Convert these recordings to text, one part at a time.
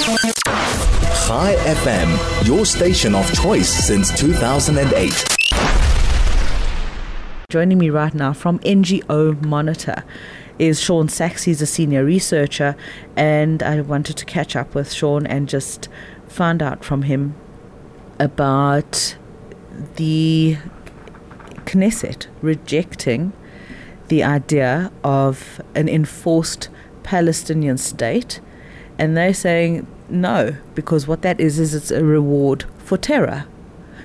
Chai FM, your station of choice since 2008. Joining me right now from NGO Monitor is Shaun Sacks. He's a senior researcher, and I wanted to catch up with Shaun and just find out from him about the Knesset rejecting the idea of an enforced Palestinian state. And they're saying no, because what that is, is it's a reward for terror.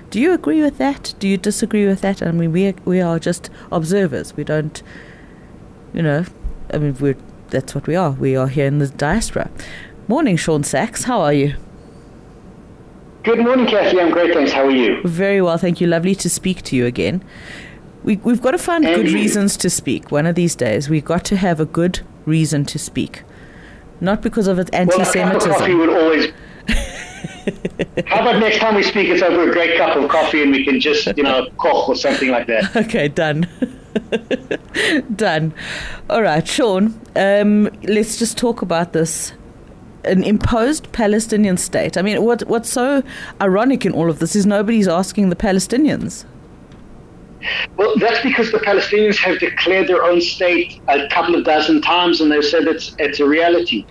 Do you agree with that? Do you disagree with that? I mean, we are, we are just observers. We don't, you know, I mean, we're, that's what we are. We are here in the diaspora. Morning, Shaun Sacks. How are you? Good morning, Kathy. I'm great, thanks. How are you? Very well, thank you. Lovely to speak to you again. We, we've got to find And good you. reasons to speak. One of these days, we've got to have a good reason to speak. Not because of its Well, a cup of coffee would always. How about next time we speak, it's over a great cup of coffee and we can just, you know, cough or something like that. Okay, done. done. All right, Shaun. Um, let's just talk about this. An imposed Palestinian state. I mean, what what's so ironic in all of this is nobody's asking the Palestinians. Well, that's because the Palestinians have declared their own state a couple of dozen times and they've said it's, it's a reality.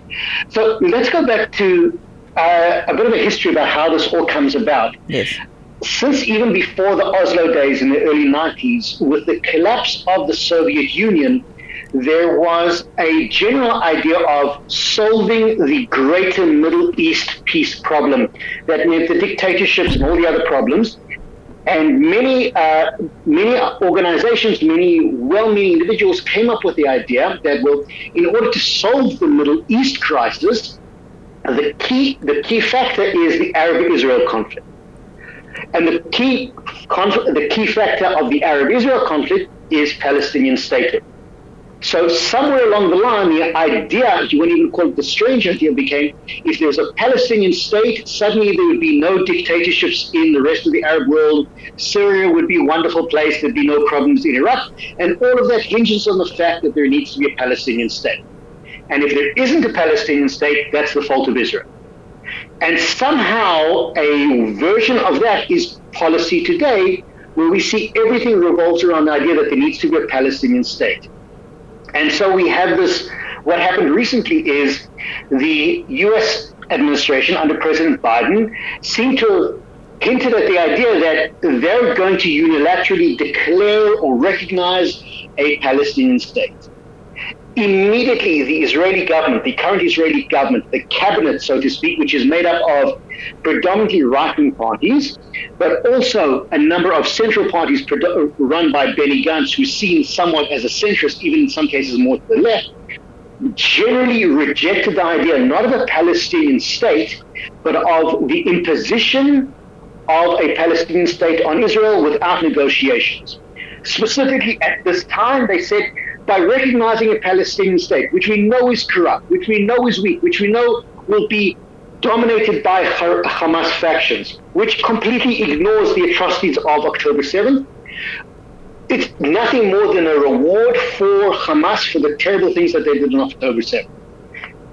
So let's go back to uh, a bit of a history about how this all comes about. Yes. since even before the Oslo days in the early 90s, with the collapse of the Soviet Union, there was a general idea of solving the greater Middle East peace problem. That meant the dictatorships and all the other problems. And many, uh, many organizations, many well-meaning individuals came up with the idea that, well, in order to solve the Middle East crisis, the key, the key factor is the Arab-Israel conflict. And the key, conf- the key factor of the Arab-Israel conflict is Palestinian statehood. So somewhere along the line, the idea, you wouldn't even call it the strange idea, became if there's a Palestinian state, suddenly there would be no dictatorships in the rest of the Arab world. Syria would be a wonderful place. There'd be no problems in Iraq. And all of that hinges on the fact that there needs to be a Palestinian state. And if there isn't a Palestinian state, that's the fault of Israel. And somehow a version of that is policy today, where we see everything revolves around the idea that there needs to be a Palestinian state. And so we have this. What happened recently is the U.S. administration under President Biden seemed to hinted at the idea that they're going to unilaterally declare or recognize a Palestinian state immediately the Israeli government, the current Israeli government, the cabinet, so to speak, which is made up of predominantly right wing parties, but also a number of central parties run by Benny Gantz, who's seen somewhat as a centrist, even in some cases more to the left, generally rejected the idea not of a Palestinian state, but of the imposition of a Palestinian state on Israel without negotiations. Specifically, at this time, they said by recognizing a Palestinian state, which we know is corrupt, which we know is weak, which we know will be dominated by Hamas factions, which completely ignores the atrocities of October 7th, it's nothing more than a reward for Hamas for the terrible things that they did on October 7th.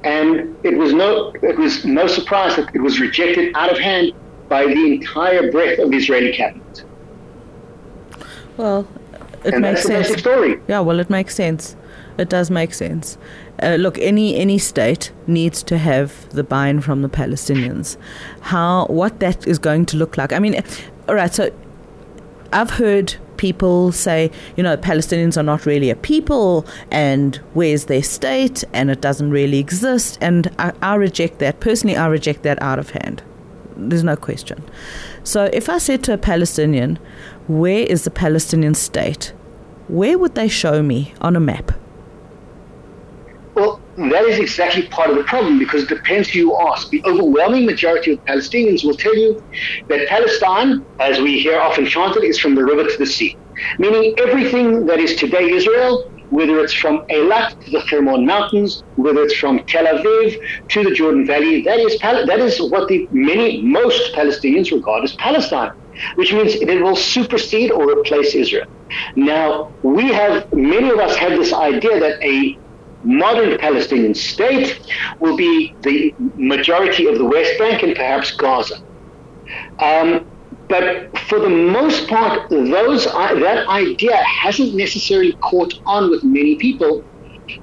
And it was no it was no surprise that it was rejected out of hand by the entire breadth of the Israeli cabinet. Well, it and makes sense. story. Yeah, well, it makes sense. It does make sense. Uh, look, any any state needs to have the buy-in from the Palestinians. How what that is going to look like? I mean, all right. So, I've heard people say, you know, Palestinians are not really a people, and where's their state, and it doesn't really exist. And I, I reject that personally. I reject that out of hand. There's no question. So, if I said to a Palestinian, "Where is the Palestinian state?" where would they show me on a map? Well, that is exactly part of the problem because it depends who you ask. The overwhelming majority of Palestinians will tell you that Palestine, as we hear often chanted, is from the river to the sea. Meaning everything that is today Israel, whether it's from Eilat to the Hermon Mountains, whether it's from Tel Aviv to the Jordan Valley, that is, that is what the many, most Palestinians regard as Palestine, which means it will supersede or replace Israel. Now, we have, many of us have this idea that a modern Palestinian state will be the majority of the West Bank and perhaps Gaza. Um, but for the most part, those uh, that idea hasn't necessarily caught on with many people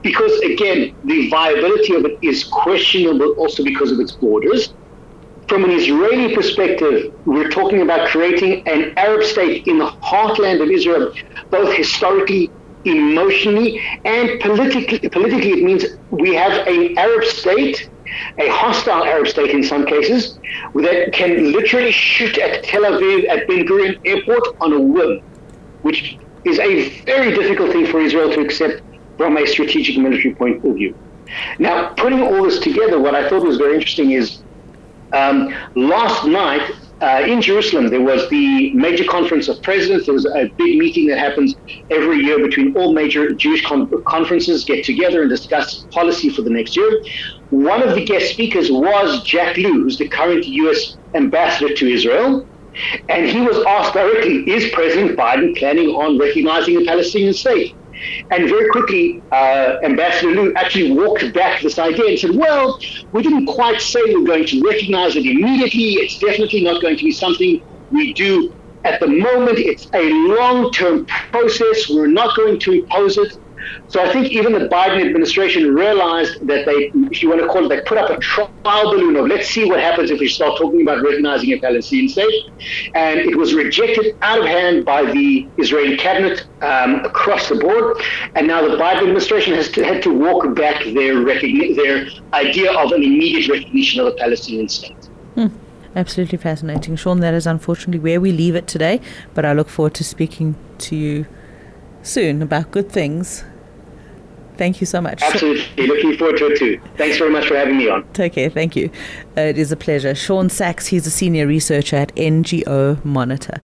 because, again, the viability of it is questionable also because of its borders. From an Israeli perspective, we're talking about creating an Arab state in the heartland of Israel, both historically emotionally and politically. Politically, it means we have an Arab state, a hostile Arab state in some cases, that can literally shoot at Tel Aviv at Ben Gurion Airport on a whim, which is a very difficult thing for Israel to accept from a strategic military point of view. Now, putting all this together, what I thought was very interesting is um, last night uh, in Jerusalem, there was the major conference of presidents. There was a big meeting that happens every year between all major Jewish con- conferences get together and discuss policy for the next year. One of the guest speakers was Jack Lew, who's the current U.S. ambassador to Israel. And he was asked directly, is President Biden planning on recognizing a Palestinian state? And very quickly, uh, Ambassador Lew actually walked back this idea and said, well, we didn't quite say we're going to recognize it immediately. It's definitely not going to be something we do at the moment. It's a long term process. We're not going to impose it. So I think even the Biden administration realized that they, if you want to call it, they put up a trial balloon of let's see what happens if we start talking about recognizing a Palestinian state. And it was rejected out of hand by the Israeli cabinet um, across the board. And now the Biden administration has to, had to walk back their, recogni- their idea of an immediate recognition of a Palestinian state. Hmm. Absolutely fascinating. Shaun, that is unfortunately where we leave it today, but I look forward to speaking to you soon about good things. Thank you so much. Absolutely. Looking forward to it too. Thanks very much for having me on. Care. Thank you. Uh, it is a pleasure. Shaun Sacks, he's a senior researcher at NGO Monitor.